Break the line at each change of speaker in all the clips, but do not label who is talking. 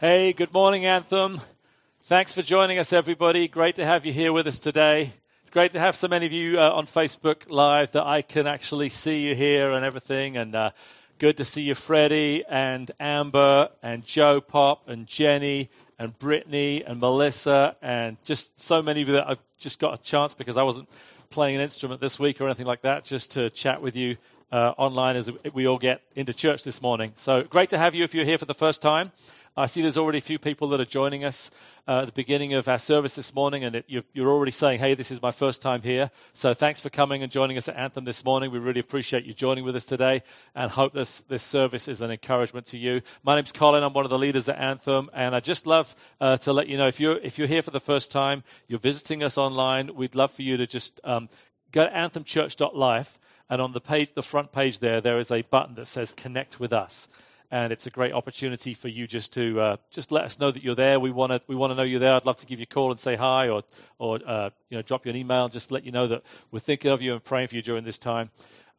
Hey, good morning, Anthem. Thanks for joining us, everybody. Great to have you here with us today. It's great to have so many of you uh, on Facebook Live that I can actually see you here and everything. And uh, good to see you, Freddie and Amber and Joe Pop and Jenny and Brittany and Melissa and just so many of you that I've just got a chance because I wasn't playing an instrument this week or anything like that, just to chat with you uh, online as we all get into church this morning. So great to have you if you're here for the first time. I see there's already a few people that are joining us uh, at the beginning of our service this morning, and it, you're, you're, already saying, hey, this is my first time here. So thanks for coming and joining us at Anthem this morning. We really appreciate you joining with us today and hope this, this service is an encouragement to you. My name's Colin. I'm one of the leaders at Anthem, and I just love uh, to let you know if you're, if you're here for the first time, you're visiting us online, we'd love for you to just um, go to anthemchurch.life, and on the page, the front page there, there is a button that says Connect with Us and it's a great opportunity for you just to uh, just let us know that you're there. We want to we want to know you're there. I'd love to give you a call and say hi, or or uh, you know drop you an email and just let you know that we're thinking of you and praying for you during this time.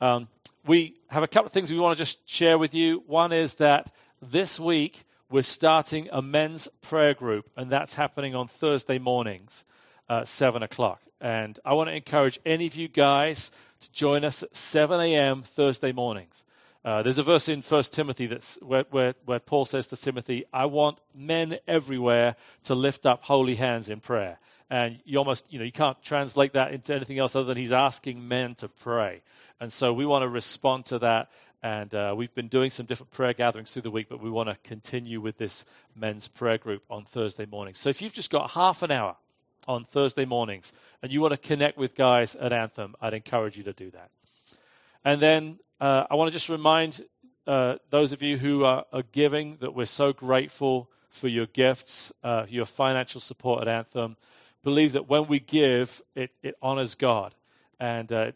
Um, we have a couple of things we want to just share with you. One is that this week we're starting a men's prayer group, and that's happening on Thursday mornings, uh, seven o'clock. And I want to encourage any of you guys to join us at 7 a.m. Thursday mornings. Uh, there's a verse in First Timothy that's where, where, where Paul says to Timothy, I want men everywhere to lift up holy hands in prayer. And you almost, you know, you can't translate that into anything else other than he's asking men to pray. And so we want to respond to that. And uh, we've been doing some different prayer gatherings through the week, but we want to continue with this men's prayer group on Thursday mornings. So if you've just got half an hour on Thursday mornings and you want to connect with guys at Anthem, I'd encourage you to do that. And then uh, I want to just remind uh, those of you who are, are, giving that we're so grateful for your gifts, uh, your financial support at Anthem. Believe that when we give, it, it honors God. And uh,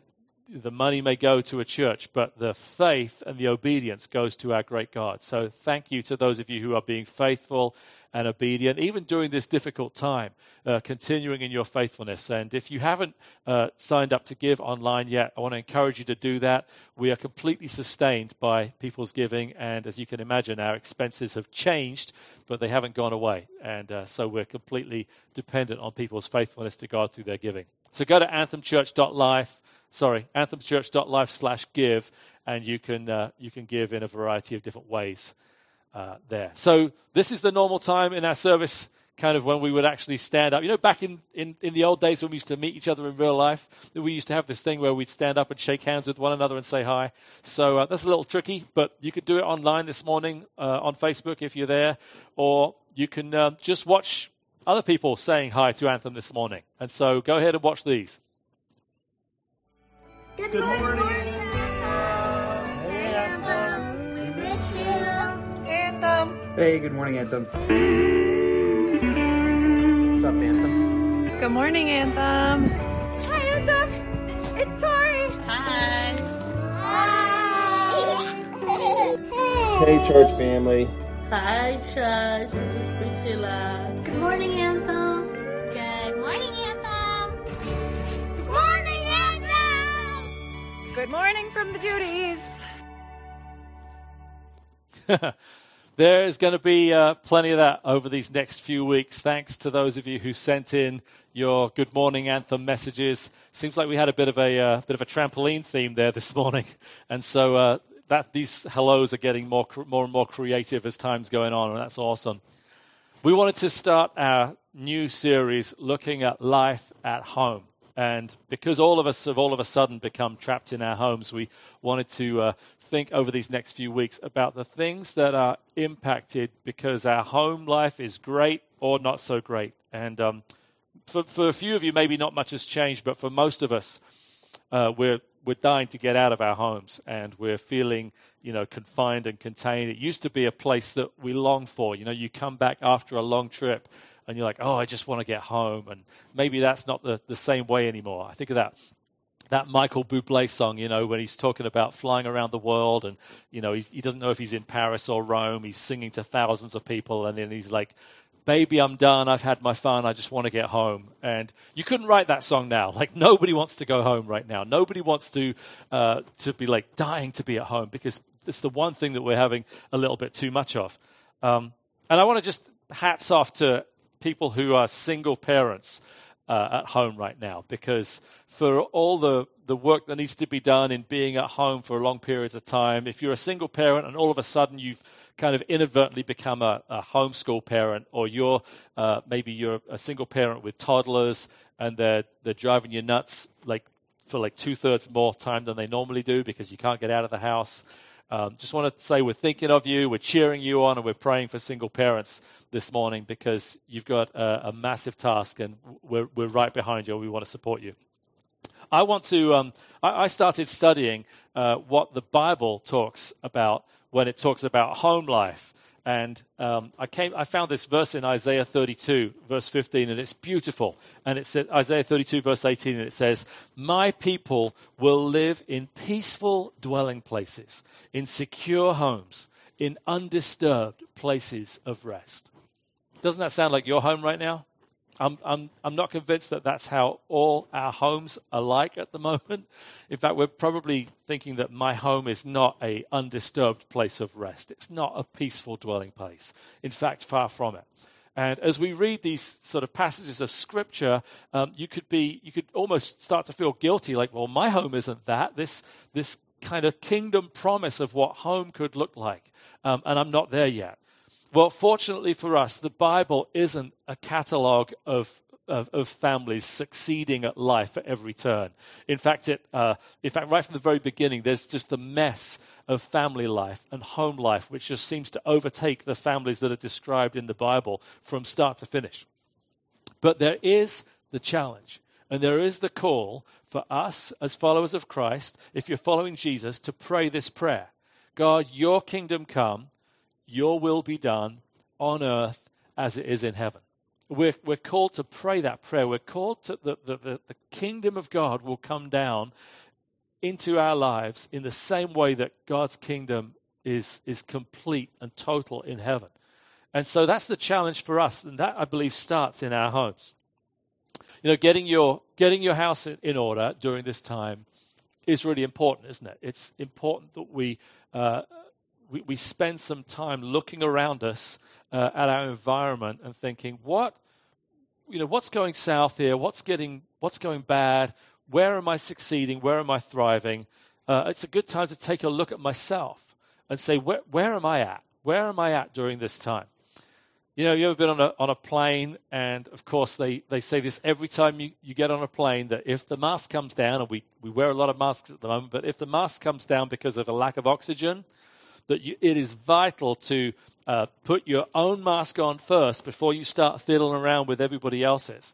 the money may go to a church, but the faith and the obedience goes to our great God. So thank you to those of you who are being faithful and obedient, even during this difficult time, uh, continuing in your faithfulness. And if you haven't uh, signed up to give online yet, I want to encourage you to do that. We are completely sustained by people's giving, and as you can imagine, our expenses have changed, but they haven't gone away. And uh, so we're completely dependent on people's faithfulness to God through their giving. So go to anthemchurch.life sorry, anthemchurch.life slash give, and you can, uh, you can give in a variety of different ways uh, there. So this is the normal time in our service, kind of when we would actually stand up. You know, back in, in, in the old days when we used to meet each other in real life, we used to have this thing where we'd stand up and shake hands with one another and say hi. So uh, that's a little tricky, but you could do it online this morning uh, on Facebook if you're there, or you can um, just watch other people saying hi to Anthem this morning. And so go ahead and watch these.
Good, Good morning. morning.
Hey, good morning, Anthem. What's
up, Anthem?
Good morning, Anthem.
Hi, Anthem. It's Tori.
Hi.
Hi. Hey, church family.
Hi, church. This is Priscilla.
Good morning, Anthem.
Good morning, Anthem.
Good morning, Anthem.
Good morning from the Judys.
There's going to be uh, plenty of that over these next few weeks. Thanks to those of you who sent in your good morning anthem messages. Seems like we had a bit of a uh, bit of a trampoline theme there this morning, and so uh, that these hellos are getting more more and more creative as time's going on, and that's awesome. We wanted to start our new series looking at life at home. And because all of us have all of a sudden become trapped in our homes, we wanted to uh, think over these next few weeks about the things that are impacted because our home life is great or not so great. And um, for, for a few of you, maybe not much has changed, but for most of us, uh, we're we're dying to get out of our homes and we're feeling you know confined and contained it used to be a place that we long for you know you come back after a long trip and you're like, oh, I just want to get home. And maybe that's not the, the same way anymore. I think of that that Michael Bublé song, you know, when he's talking about flying around the world and, you know, he doesn't know if he's in Paris or Rome. He's singing to thousands of people and then he's like, baby, I'm done. I've had my fun. I just want to get home. And you couldn't write that song now. Like nobody wants to go home right now. Nobody wants to, uh, to be like dying to be at home because it's the one thing that we're having a little bit too much of. Um, And I want to just hats off to people who are single parents uh, at home right now because for all the, the work that needs to be done in being at home for long periods of time, if you're a single parent and all of a sudden you've kind of inadvertently become a, a homeschool parent, or you're uh, maybe you're a single parent with toddlers and they're they're driving you nuts like for like two thirds more time than they normally do because you can't get out of the house. Um, just want to say we're thinking of you, we're cheering you on, and we're praying for single parents this morning because you've got a, a massive task, and we're we're right behind you. We want to support you. I want to. Um, I, I, started studying uh, what the Bible talks about when it talks about home life. And um, I came, I found this verse in Isaiah 32, verse 15, and it's beautiful. And it it's Isaiah 32, verse 18, and it says, "My people will live in peaceful dwelling places, in secure homes, in undisturbed places of rest." Doesn't that sound like your home right now? I'm, I'm, I'm not convinced that that's how all our homes are like at the moment. In fact, we're probably thinking that my home is not a undisturbed place of rest. It's not a peaceful dwelling place. In fact, far from it. And as we read these sort of passages of scripture, um, you could be, you could almost start to feel guilty, like, well, my home isn't that. This, this kind of kingdom promise of what home could look like, um, and I'm not there yet. Well, fortunately for us, the Bible isn't a catalogue of, of, of, families succeeding at life at every turn. In fact, it, uh, in fact, right from the very beginning, there's just the mess of family life and home life, which just seems to overtake the families that are described in the Bible from start to finish. But there is the challenge. And there is the call for us as followers of Christ, if you're following Jesus, to pray this prayer God, your kingdom come, your will be done on earth as it is in heaven. We're, we're called to pray that prayer. We're called to the, the, the, the kingdom of God will come down into our lives in the same way that God's kingdom is, is complete and total in heaven. And so that's the challenge for us. And that, I believe, starts in our homes. You know, getting your, getting your house in, in order during this time is really important, isn't it? It's important that we uh, we, we spend some time looking around us uh, at our environment and thinking, what, you know, what's going south here? What's getting, what's going bad? Where am I succeeding? Where am I thriving? Uh, it's a good time to take a look at myself and say, where, where am I at? Where am I at during this time? You know, you ever been on a, on a plane, and of course, they, they say this every time you, you get on a plane that if the mask comes down, and we, we wear a lot of masks at the moment, but if the mask comes down because of a lack of oxygen, that you, it is vital to uh, put your own mask on first before you start fiddling around with everybody else's.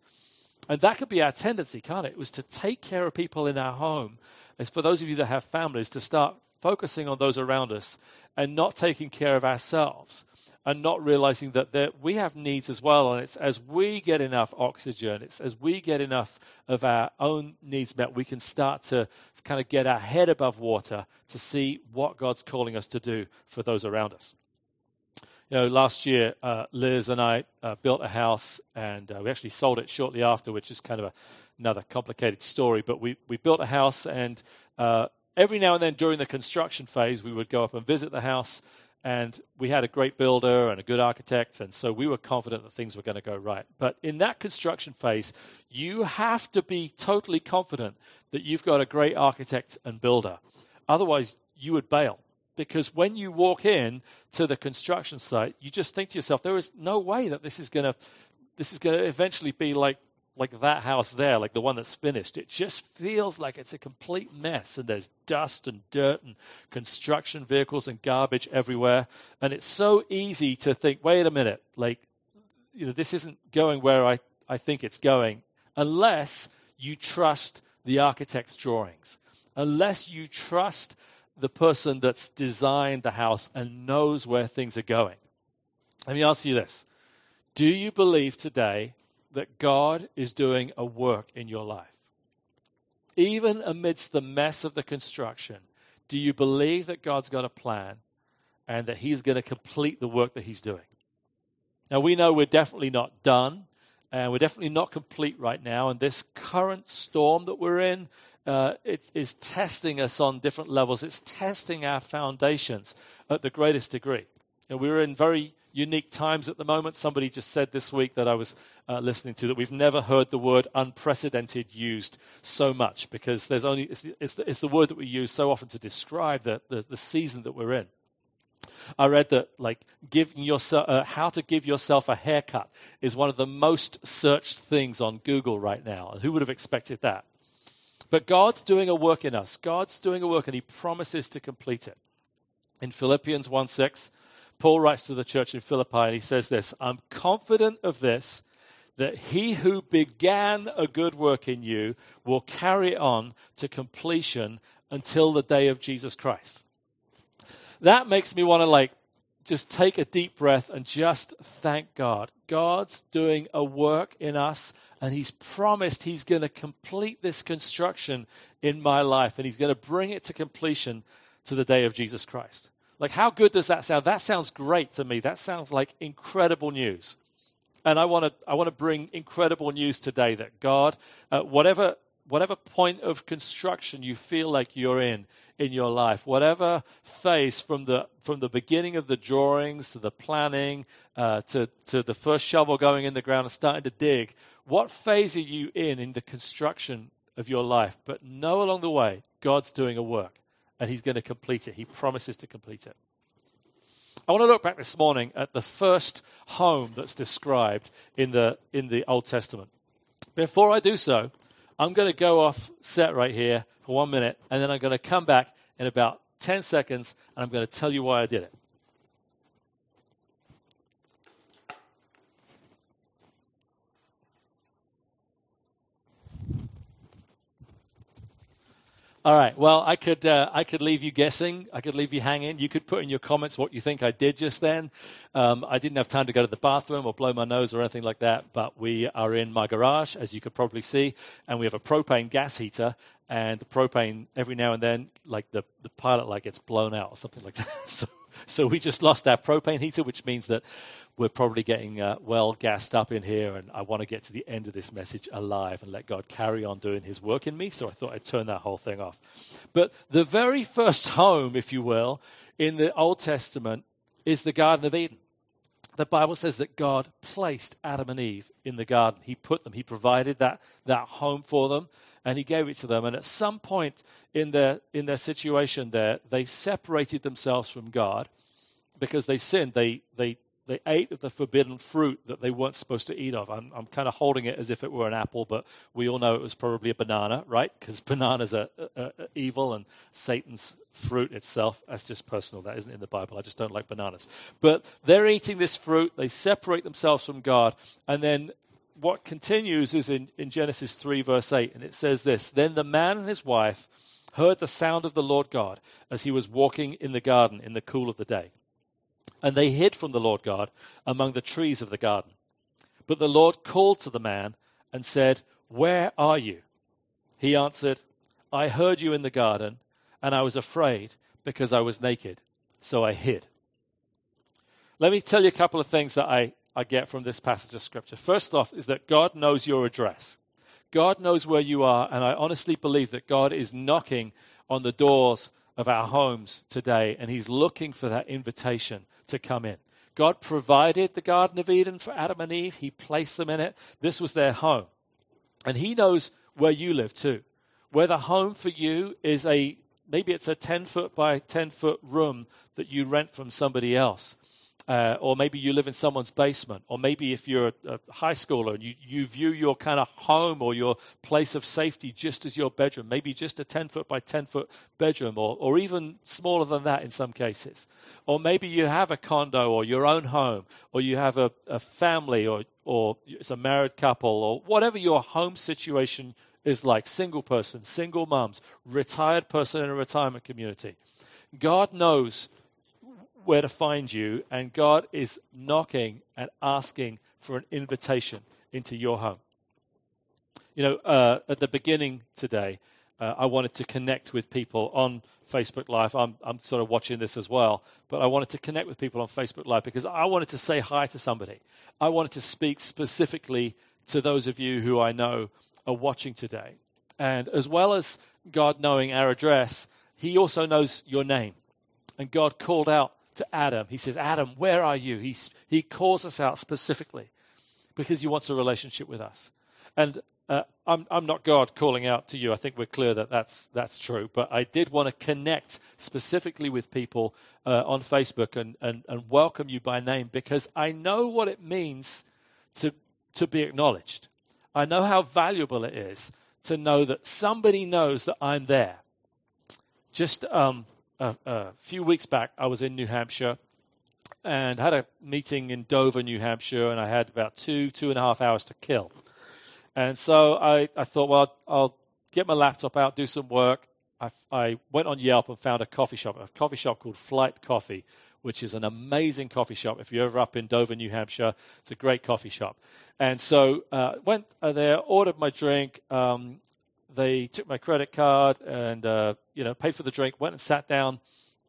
And that could be our tendency, can't it? It was to take care of people in our home. As for those of you that have families, to start focusing on those around us and not taking care of ourselves and not realizing that there, we have needs as well. And it's as we get enough oxygen, it's as we get enough of our own needs met, we can start to kind of get our head above water to see what God's calling us to do for those around us. You know, last year, uh, Liz and I uh, built a house, and uh, we actually sold it shortly after, which is kind of a, another complicated story. But we, we built a house, and uh, every now and then during the construction phase, we would go up and visit the house and we had a great builder and a good architect, and so we were confident that things were going to go right. But in that construction phase, you have to be totally confident that you've got a great architect and builder. Otherwise, you would bail. Because when you walk in to the construction site, you just think to yourself, there is no way that this is going to this is going to eventually be like like that house there, like the one that's finished. It just feels like it's a complete mess, and there's dust and dirt and construction vehicles and garbage everywhere. And it's so easy to think, wait a minute, like, you know, this isn't going where I, I think it's going, unless you trust the architect's drawings, unless you trust the person that's designed the house and knows where things are going. Let me ask you this Do you believe today that God is doing a work in your life. Even amidst the mess of the construction, do you believe that God's got a plan and that He's going to complete the work that He's doing? Now, we know we're definitely not done and we're definitely not complete right now. And this current storm that we're in, uh, it is testing us on different levels. It's testing our foundations at the greatest degree. And we're in very unique times at the moment. Somebody just said this week that I was uh, listening to that we've never heard the word unprecedented used so much because there's only, it's the, it's the, it's the word that we use so often to describe the, the, the season that we're in. I read that like giving yourself uh, how to give yourself a haircut is one of the most searched things on Google right now. Who would have expected that? But God's doing a work in us. God's doing a work and he promises to complete it. In Philippians 1 6, Paul writes to the church in Philippi and he says this I'm confident of this, that he who began a good work in you will carry it on to completion until the day of Jesus Christ. That makes me want to like just take a deep breath and just thank God. God's doing a work in us, and He's promised He's going to complete this construction in my life, and He's going to bring it to completion to the day of Jesus Christ. Like, how good does that sound? That sounds great to me. That sounds like incredible news. And I want to I want to bring incredible news today that God, uh, whatever whatever point of construction you feel like you're in in your life, whatever phase from the from the beginning of the drawings to the planning uh, to to the first shovel going in the ground and starting to dig, what phase are you in in the construction of your life? But know along the way, God's doing a work, and He's going to complete it. He promises to complete it. I want to look back this morning at the first home that's described in the in the Old Testament. Before I do so, I'm going to go off set right here for one minute, and then I'm going to come back in about 10 seconds, and I'm going to tell you why I did it. All right. Well, I could uh, I could leave you guessing. I could leave you hanging. You could put in your comments what you think I did just then. Um, I didn't have time to go to the bathroom or blow my nose or anything like that. But we are in my garage, as you could probably see, and we have a propane gas heater. And the propane every now and then, like the the pilot light gets blown out or something like that. so so we just lost our propane heater, which means that we're probably getting uh, well gassed up in here. And I want to get to the end of this message alive and let God carry on doing his work in me. So I thought I'd turn that whole thing off. But the very first home, if you will, in the Old Testament is the Garden of Eden. The Bible says that God placed Adam and Eve in the garden. He put them, He provided that, that home for them and he gave it to them. And at some point in their, in their situation there, they separated themselves from God because they sinned. They, they, they ate of the forbidden fruit that they weren't supposed to eat of. I'm, I'm kind of holding it as if it were an apple, but we all know it was probably a banana, right? Because bananas are, are, are, evil and Satan's fruit itself. That's just personal. That isn't in the Bible. I just don't like bananas. But they're eating this fruit. They separate themselves from God. And then what continues is in, in Genesis 3, verse 8, and it says this Then the man and his wife heard the sound of the Lord God as he was walking in the garden in the cool of the day. And they hid from the Lord God among the trees of the garden. But the Lord called to the man and said, Where are you? He answered, I heard you in the garden, and I was afraid because I was naked, so I hid. Let me tell you a couple of things that I I get from this passage of Scripture. First off, is that God knows your address. God knows where you are, and I honestly believe that God is knocking on the doors of our homes today, and He's looking for that invitation to come in. God provided the Garden of Eden for Adam and Eve, He placed them in it. This was their home. And He knows where you live too. Where the home for you is a maybe it's a 10 foot by 10 foot room that you rent from somebody else. Uh, or maybe you live in someone's basement, or maybe if you're a, a high schooler and you, you view your kind of home or your place of safety just as your bedroom, maybe just a 10 foot by 10 foot bedroom, or, or even smaller than that in some cases. Or maybe you have a condo or your own home, or you have a, a family, or, or it's a married couple, or whatever your home situation is like single person, single moms, retired person in a retirement community. God knows where to find you, and God is knocking and asking for an invitation into your home. You know, uh, at the beginning today, uh, I wanted to connect with people on Facebook Live. I'm, I'm sort of watching this as well, but I wanted to connect with people on Facebook Live because I wanted to say hi to somebody. I wanted to speak specifically to those of you who I know are watching today. And as well as God knowing our address, He also knows your name. And God called out to Adam. He says, Adam, where are you? He, he calls us out specifically because he wants a relationship with us. And uh, I'm, I'm not God calling out to you. I think we're clear that that's, that's true. But I did want to connect specifically with people uh, on Facebook and, and, and welcome you by name because I know what it means to, to be acknowledged. I know how valuable it is to know that somebody knows that I'm there. Just um, a, a few weeks back, I was in New Hampshire and had a meeting in Dover, New Hampshire, and I had about two, two and a half hours to kill. And so I, I thought, well, I'll get my laptop out, do some work. I, I went on Yelp and found a coffee shop, a coffee shop called Flight Coffee, which is an amazing coffee shop. If you're ever up in Dover, New Hampshire, it's a great coffee shop. And so uh, went uh, there, ordered my drink. Um, they took my credit card and uh, you know paid for the drink. Went and sat down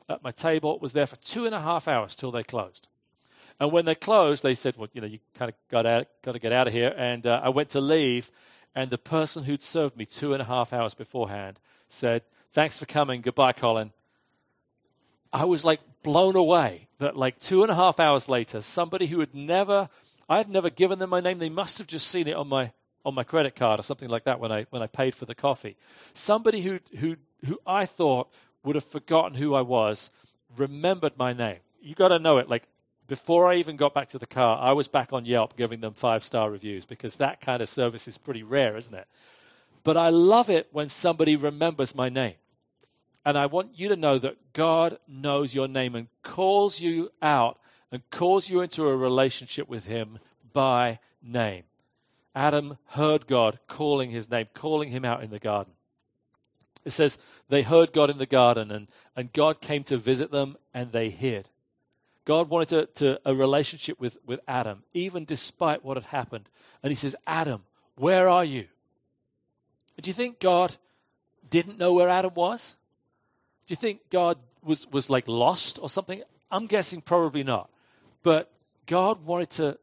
at my table. Was there for two and a half hours till they closed. And when they closed, they said, "Well, you know, you kind of got out, got to get out of here." And uh, I went to leave, and the person who'd served me two and a half hours beforehand said, "Thanks for coming. Goodbye, Colin." I was like blown away that like two and a half hours later, somebody who had never, I had never given them my name. They must have just seen it on my on my credit card or something like that when I when I paid for the coffee. Somebody who who who I thought would have forgotten who I was remembered my name. You got to know it. Like before I even got back to the car, I was back on Yelp giving them five star reviews because that kind of service is pretty rare, isn't it? But I love it when somebody remembers my name. And I want you to know that God knows your name and calls you out and calls you into a relationship with Him by name. Adam heard God calling his name, calling him out in the garden. It says they heard God in the garden and, and God came to visit them and they hid. God wanted to, to, a relationship with, with Adam, even despite what had happened. And he says, Adam, where are you? Do you think God didn't know where Adam was? Do you think God was, was like lost or something? I'm guessing probably not. But God wanted to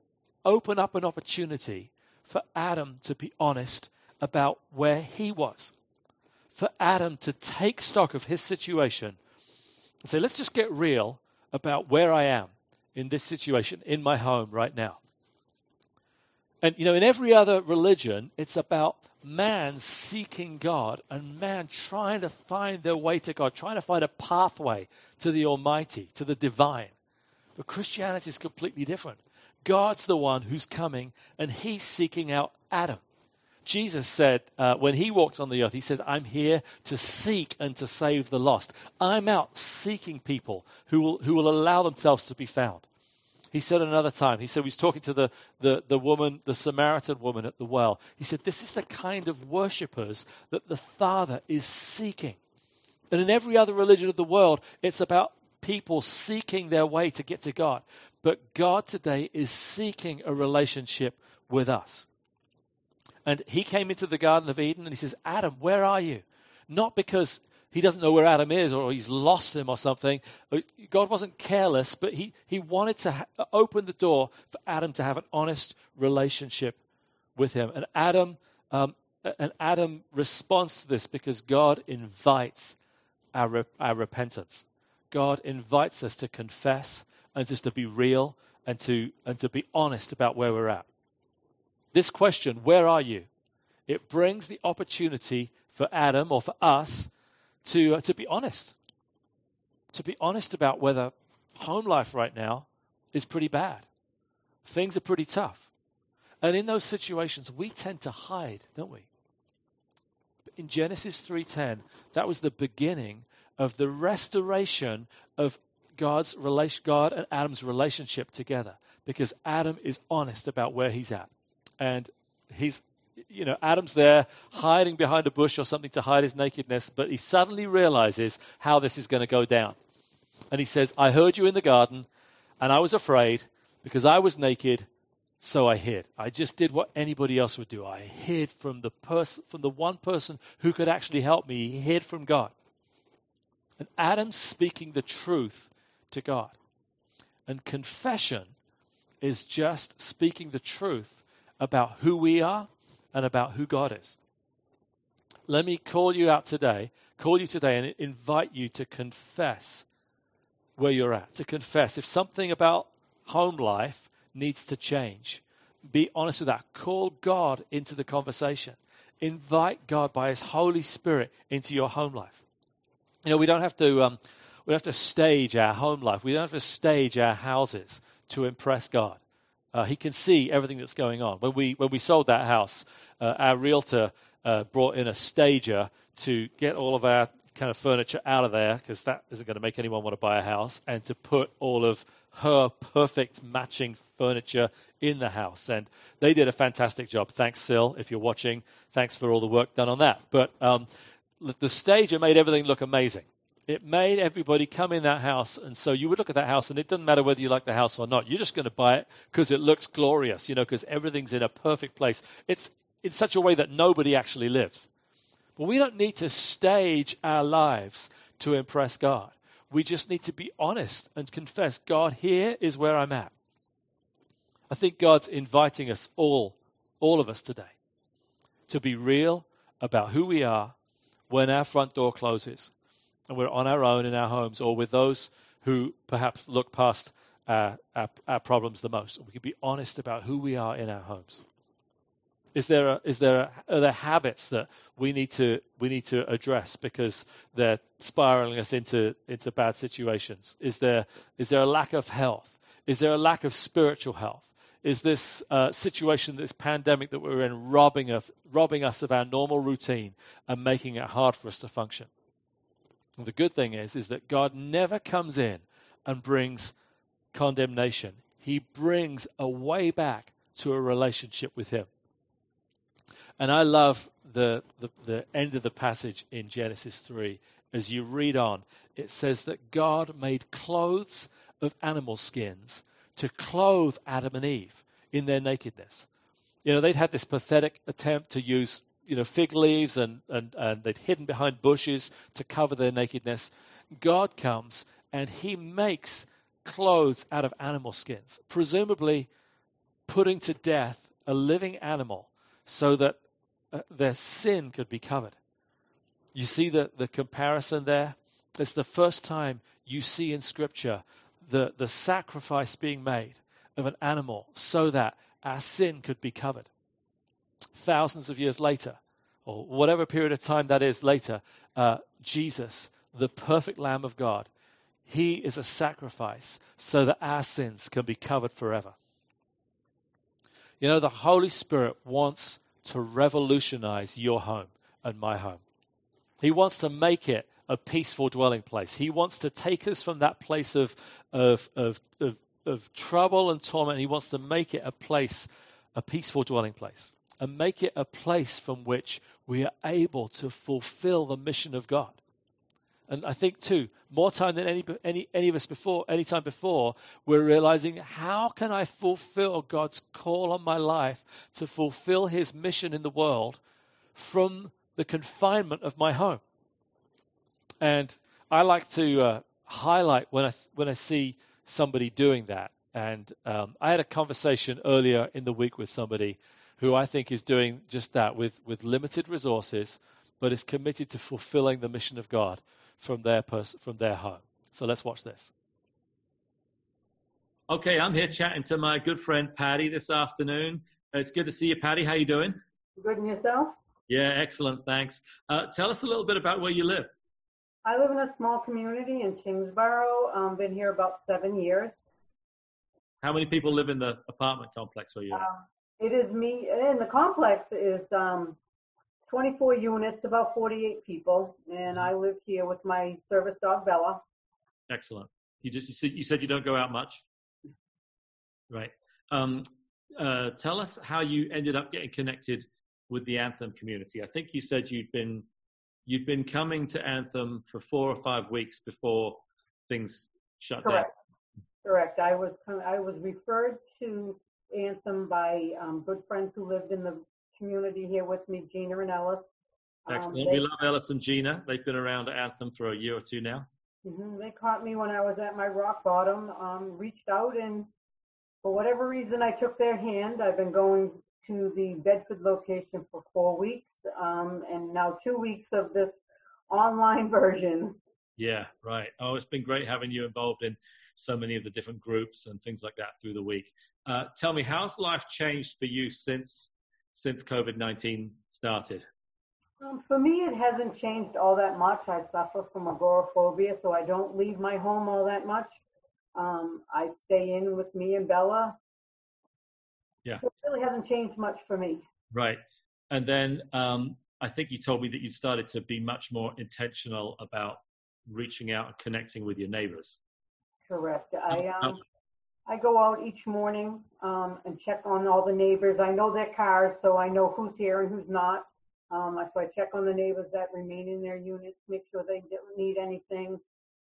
open up an opportunity for Adam to be honest about where he was, for Adam to take stock of his situation and say, let's just get real about where I am in this situation in my home right now. And, you know, in every other religion, it's about man seeking God and man trying to find their way to God, trying to find a pathway to the Almighty, to the divine. But Christianity is completely different. God's the one who's coming and he's seeking out Adam. Jesus said uh, when he walked on the earth, he said, I'm here to seek and to save the lost. I'm out seeking people who will, who will allow themselves to be found. He said another time, he said, he was talking to the, the, the woman, the Samaritan woman at the well. He said, This is the kind of worshippers that the Father is seeking. And in every other religion of the world, it's about people seeking their way to get to God. But God today is seeking a relationship with us. And he came into the Garden of Eden and he says, Adam, where are you? Not because he doesn't know where Adam is or he's lost him or something. God wasn't careless, but he, he wanted to ha- open the door for Adam to have an honest relationship with him. And Adam, um, and Adam responds to this because God invites our, re- our repentance. God invites us to confess and just to be real and to, and to be honest about where we're at. This question, where are you? It brings the opportunity for Adam or for us to, uh, to be honest. To be honest about whether home life right now is pretty bad. Things are pretty tough. And in those situations, we tend to hide, don't we? In Genesis 3:10, that was the beginning of the restoration of God's relation, God and Adam's relationship together because Adam is honest about where he's at. And he's, you know, Adam's there hiding behind a bush or something to hide his nakedness, but he suddenly realizes how this is going to go down. And he says, I heard you in the garden, and I was afraid because I was naked, so I hid. I just did what anybody else would do. I hid from the person, from the one person who could actually help me. He hid from God. And Adam's speaking the truth to God. And confession is just speaking the truth about who we are and about who God is. Let me call you out today, call you today and invite you to confess where you're at, to confess. If something about home life needs to change, be honest with that. Call God into the conversation. Invite God by His Holy Spirit into your home life. You know, we don't have to, um, we don't have to stage our home life. We don't have to stage our houses to impress God. Uh, he can see everything that's going on. When we, when we sold that house, uh, our realtor uh, brought in a stager to get all of our kind of furniture out of there because that isn't going to make anyone want to buy a house, and to put all of her perfect matching furniture in the house. And they did a fantastic job. Thanks, Sil, if you're watching. Thanks for all the work done on that. But um, the stager made everything look amazing. It made everybody come in that house. And so you would look at that house, and it doesn't matter whether you like the house or not. You're just going to buy it because it looks glorious, you know, because everything's in a perfect place. It's in such a way that nobody actually lives. But we don't need to stage our lives to impress God. We just need to be honest and confess God, here is where I'm at. I think God's inviting us all, all of us today, to be real about who we are when our front door closes and we're on our own in our homes or with those who perhaps look past our, our, our problems the most. We can be honest about who we are in our homes. Is there, a, is there a, are there habits that we need to we need to address because they're spiraling us into into bad situations? Is there is there a lack of health? Is there a lack of spiritual health? Is this uh, situation, this pandemic that we're in, robbing of robbing us of our normal routine and making it hard for us to function? And the good thing is is that God never comes in and brings condemnation. He brings a way back to a relationship with Him. And I love the, the, the end of the passage in Genesis 3. As you read on, it says that God made clothes of animal skins to clothe Adam and Eve in their nakedness. You know, they'd had this pathetic attempt to use, you know, fig leaves and, and, and they'd hidden behind bushes to cover their nakedness. God comes and he makes clothes out of animal skins, presumably putting to death a living animal so that uh, their sin could be covered. You see the, the comparison there? It's the first time you see in Scripture the, the sacrifice being made of an animal so that our sin could be covered. Thousands of years later, or whatever period of time that is later, uh, Jesus, the perfect Lamb of God, he is a sacrifice so that our sins can be covered forever. You know, the Holy Spirit wants to revolutionize your home and my home. He wants to make it a peaceful dwelling place. He wants to take us from that place of, of, of, of, of trouble and torment. He wants to make it a place, a peaceful dwelling place, and make it a place from which we are able to fulfill the mission of God. And I think too, more time than any, any, any of us before, any time before, we're realizing how can I fulfill God's call on my life to fulfill his mission in the world from the confinement of my home. And I like to uh, highlight when I, when I see somebody doing that. And um, I had a conversation earlier in the week with somebody who I think is doing just that with, with limited resources, but is committed to fulfilling the mission of God from their, pers- from their home. So let's watch this. Okay, I'm here chatting to my good friend Patty this afternoon. It's good to see you, Patty. How are you doing?
Good and yourself?
Yeah, excellent. Thanks. Uh, tell us a little bit about where you live.
I live in a small community in Kingsborough. Um, been here about seven years.
How many people live in the apartment complex where you? Uh,
it is me, and the complex is um, 24 units, about 48 people, and I live here with my service dog Bella.
Excellent. You just you said you, said you don't go out much, right? Um, uh, tell us how you ended up getting connected with the Anthem community. I think you said you'd been you'd been coming to Anthem for four or five weeks before things shut
Correct. down. Correct. I was I was referred to Anthem by um, good friends who lived in the community here with me, Gina and Ellis.
Um, Excellent. Um, we love Ellis and Gina. They've been around Anthem for a year or two now.
Mm-hmm. They caught me when I was at my rock bottom, um, reached out, and for whatever reason, I took their hand. I've been going to the Bedford location for four weeks, um, and now two weeks of this online version.
Yeah, right. Oh, it's been great having you involved in so many of the different groups and things like that through the week. Uh, tell me, how's life changed for you since since COVID nineteen started?
Um, for me, it hasn't changed all that much. I suffer from agoraphobia, so I don't leave my home all that much. Um, I stay in with me and Bella.
Yeah.
So really hasn't changed much for me.
Right. And then um, I think you told me that you'd started to be much more intentional about reaching out and connecting with your neighbors.
Correct. I um, I go out each morning um, and check on all the neighbors. I know their cars, so I know who's here and who's not. Um, so I check on the neighbors that remain in their units, make sure they don't need anything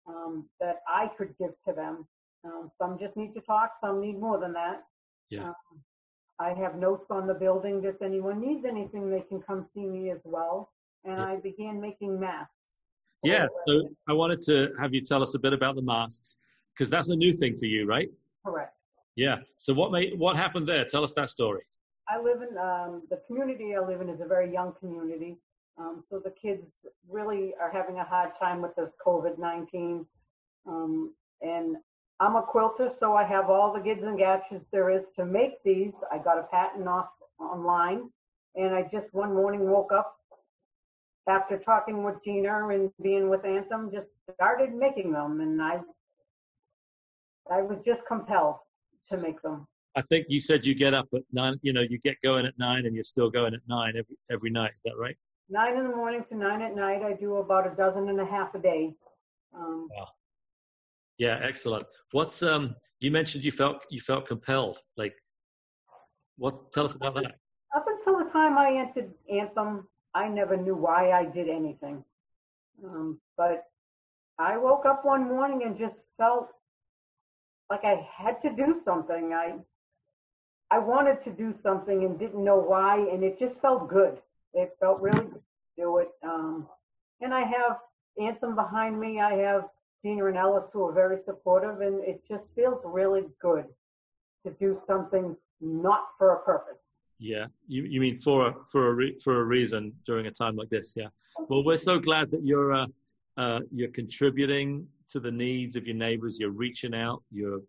um, that I could give to them. Um, some just need to talk, some need more than that.
Yeah.
Um, I have notes on the building. If anyone needs anything, they can come see me as well. And
Yeah.
I began making masks.
Yeah. So I wanted to have you tell us a bit about the masks because that's a new thing for you, right?
Correct.
Yeah. So what made what happened there? Tell us that story.
I live in um, the community I live in is a very young community. Um, so the kids really are having a hard time with this COVID 19. Um, and I'm a quilter, so I have all the gids and gadgets there is to make these. I got a patent off online, and I just one morning woke up after talking with Gina and being with Anthem, just started making them, and I I was just compelled to make them.
I think you said you get up at nine. You know, you get going at nine, and you're still going at nine every every night. Is that right?
nine in the morning to nine at night. I do about a dozen and a half a day. Um,
Yeah, excellent. What's um? You mentioned you felt you felt compelled. Like, what's tell us about that?
up until the time I entered Anthem, I never knew why I did anything. Um, but I woke up one morning and just felt like I had to do something. I I wanted to do something and didn't know why, and it just felt good. It felt really good to do it. Um, and I have Anthem behind me. I have Gina and Ellis who are very supportive, and it just feels really good to do something not for a purpose.
Yeah, you you mean for a, for a re, for a reason during a time like this? Yeah. Well, we're so glad that you're uh, uh, you're contributing to the needs of your neighbors. You're reaching out. You're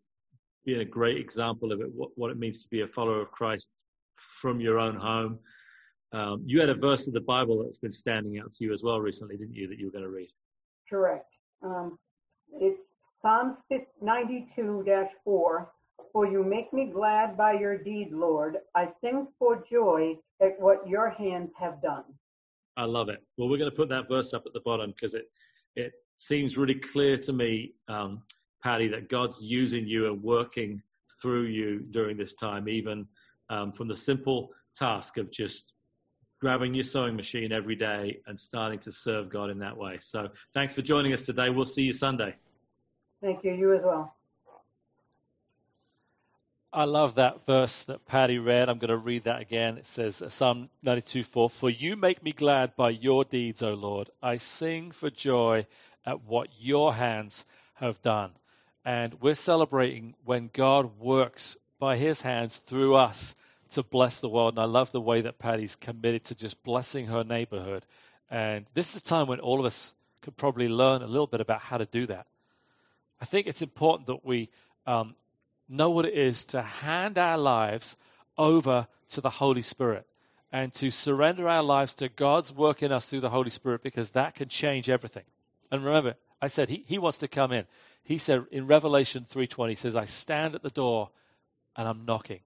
being a great example of it. What what it means to be a follower of Christ from your own home. Um, you had a verse of the Bible that's been standing out to you as well recently, didn't you? That you were going to read.
Correct. Um, it's Psalms 92-4. For you make me glad by your deed, Lord. I sing for joy at what your hands have done.
I love it. Well, we're going to put that verse up at the bottom because it it seems really clear to me, um, Patty, that God's using you and working through you during this time, even um, from the simple task of just grabbing your sewing machine every day and starting to serve God in that way. So, thanks for joining us today. We'll see you Sunday.
Thank you. You as well.
I love that verse that Patty read. I'm going to read that again. It says, Psalm 92 4 For you make me glad by your deeds, O Lord. I sing for joy at what your hands have done. And we're celebrating when God works by his hands through us to bless the world. And I love the way that Patty's committed to just blessing her neighborhood. And this is a time when all of us could probably learn a little bit about how to do that. I think it's important that we um, know what it is to hand our lives over to the Holy Spirit and to surrender our lives to God's work in us through the Holy Spirit because that can change everything. And remember, I said he, he wants to come in. He said in Revelation 3:20 he says I stand at the door and I'm knocking.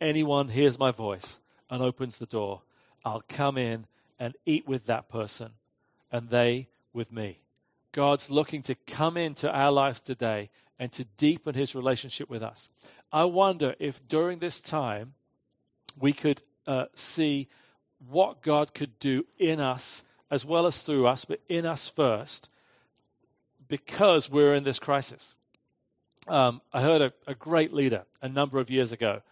Anyone hears my voice and opens the door, I'll come in and eat with that person and they with me. God's looking to come into our lives today and to deepen his relationship with us. I wonder if during this time we could uh, see what God could do in us as well as through us, but in us first, because we're in this crisis. Um, I heard a, a, great leader a number of years ago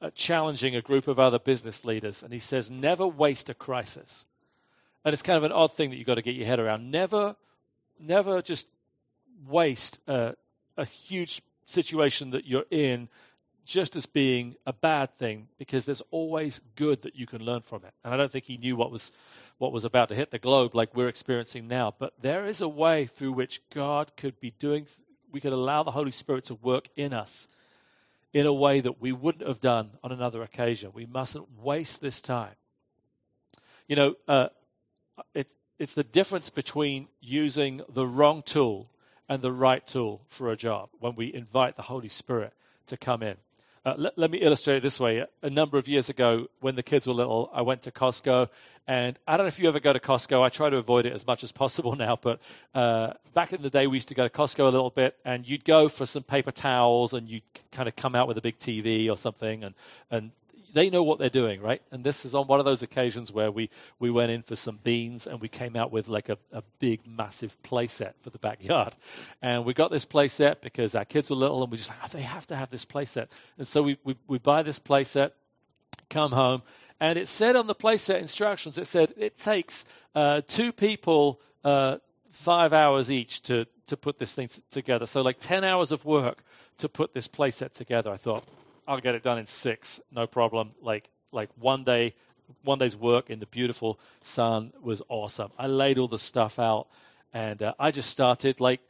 uh, challenging a group of other business leaders, and he says, Never waste a crisis. And it's kind of an odd thing that you've got to get your head around. Never, never just waste a, a huge situation that you're in just as being a bad thing because there's always good that you can learn from it. And I don't think he knew what was what was about to hit the globe like we're experiencing now, but there is a way through which God could be doing we could allow the Holy Spirit to work in us in a way that we wouldn't have done on another occasion. We mustn't waste this time. You know, uh, it, it's the difference between using the wrong tool and the right tool for a job when we invite the Holy Spirit to come in. Uh, let, let, me illustrate it this way. A number of years ago, when the kids were little, I went to Costco. And I don't know if you ever go to Costco. I try to avoid it as much as possible now. But uh, back in the day, we used to go to Costco a little bit. And you'd go for some paper towels and you'd kind of come out with a big TV or something. And, and they know what they're doing, right? And this is on one of those occasions where we, we went in for some beans and we came out with like a, a big, massive play set for the backyard. And we got this play set because our kids were little and we just like, oh, they have to have this play set. And so we, we, we buy this play set, come home, and it said on the play set instructions, it said it takes uh, two people uh, five hours each to, to put this thing together. So like 10 hours of work to put this play set together. I thought, I'll get it done in six, no problem. Like like one day, one day's work in the beautiful sun was awesome. I laid all the stuff out, and uh, I just started like,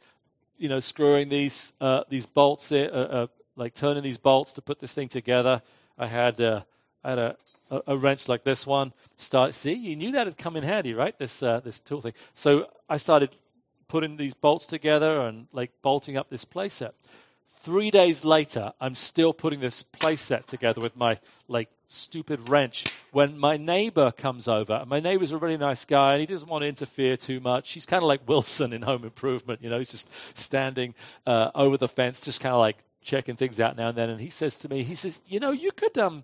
you know, screwing these uh, these bolts, in, uh, uh, like turning these bolts to put this thing together. I had uh, I had a, a, a, wrench like this one. Start see, you knew that had come in handy, right? This uh, this tool thing. So I started putting these bolts together and like bolting up this playset. Three days later, I'm still putting this playset together with my like stupid wrench when my neighbor comes over. My neighbor's a really nice guy and he doesn't want to interfere too much. He's kind of like Wilson in Home Improvement, you know, he's just standing uh, over the fence, just kind of like checking things out now and then. And he says to me, he says, you know, you could um,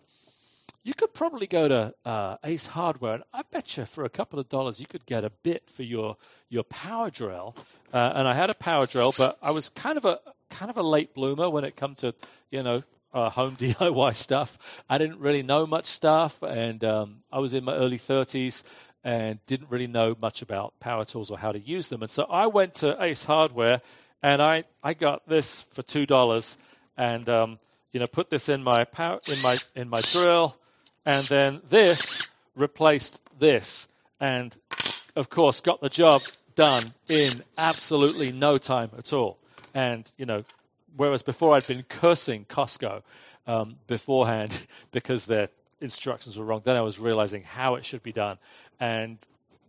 you could probably go to uh, Ace Hardware, and I bet you for a couple of dollars you could get a bit for your your power drill. Uh, and I had a power drill, but I was kind of a kind of a late bloomer when it come to you know uh, home DIY stuff. I didn't really know much stuff, and um, I was in my early 30s and didn't really know much about power tools or how to use them. And so I went to Ace Hardware, and I, I got this for two dollars, and um, you know put this in my power in my in my drill, and then this replaced this, and of course got the job done in absolutely no time at all. And, you know, whereas before I'd been cursing Costco um, beforehand because their instructions were wrong, then I was realizing how it should be done. And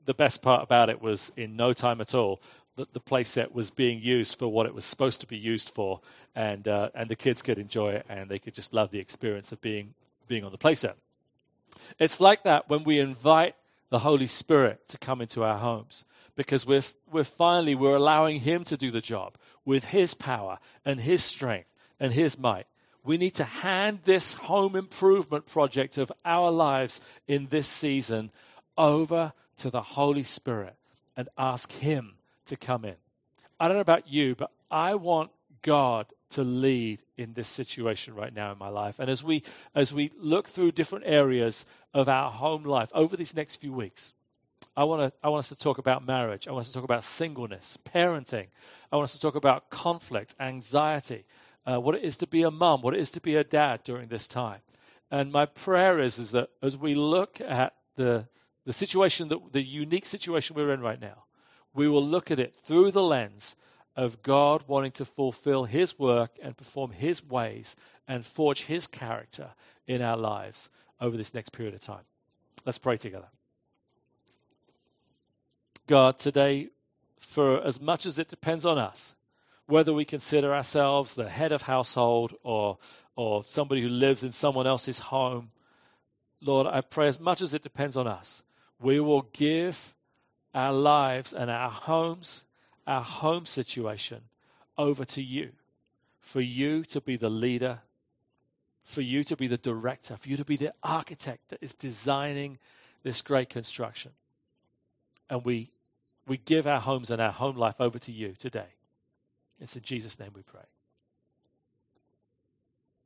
the best part about it was in no time at all, that the playset was being used for what it was supposed to be used for, and uh, and the kids could enjoy it, and they could just love the experience of being being on the playset. It's like that when we invite the Holy Spirit to come into our homes because we're, we're finally we're allowing him to do the job with his power and his strength and his might. We need to hand this home improvement project of our lives in this season over to the holy spirit and ask him to come in. I don't know about you but i want god to lead in this situation right now in my life. And as we as we look through different areas of our home life over these next few weeks I want, to, I want us to talk about marriage. I want us to talk about singleness, parenting. I want us to talk about conflict, anxiety, uh, what it is to be a mum, what it is to be a dad during this time. And my prayer is, is that as we look at the, the situation, that, the unique situation we're in right now, we will look at it through the lens of God wanting to fulfill His work and perform His ways and forge His character in our lives over this next period of time. Let's pray together. God, today, for as much as it depends on us, whether we consider ourselves the head of household or, or somebody who lives in someone else's home, Lord, I pray as much as it depends on us, we will give our lives and our homes, our home situation over to you, for you to be the leader, for you to be the director, for you to be the architect that is designing this great construction. And we we give our homes and our home life over to you today. It's in Jesus' name we pray.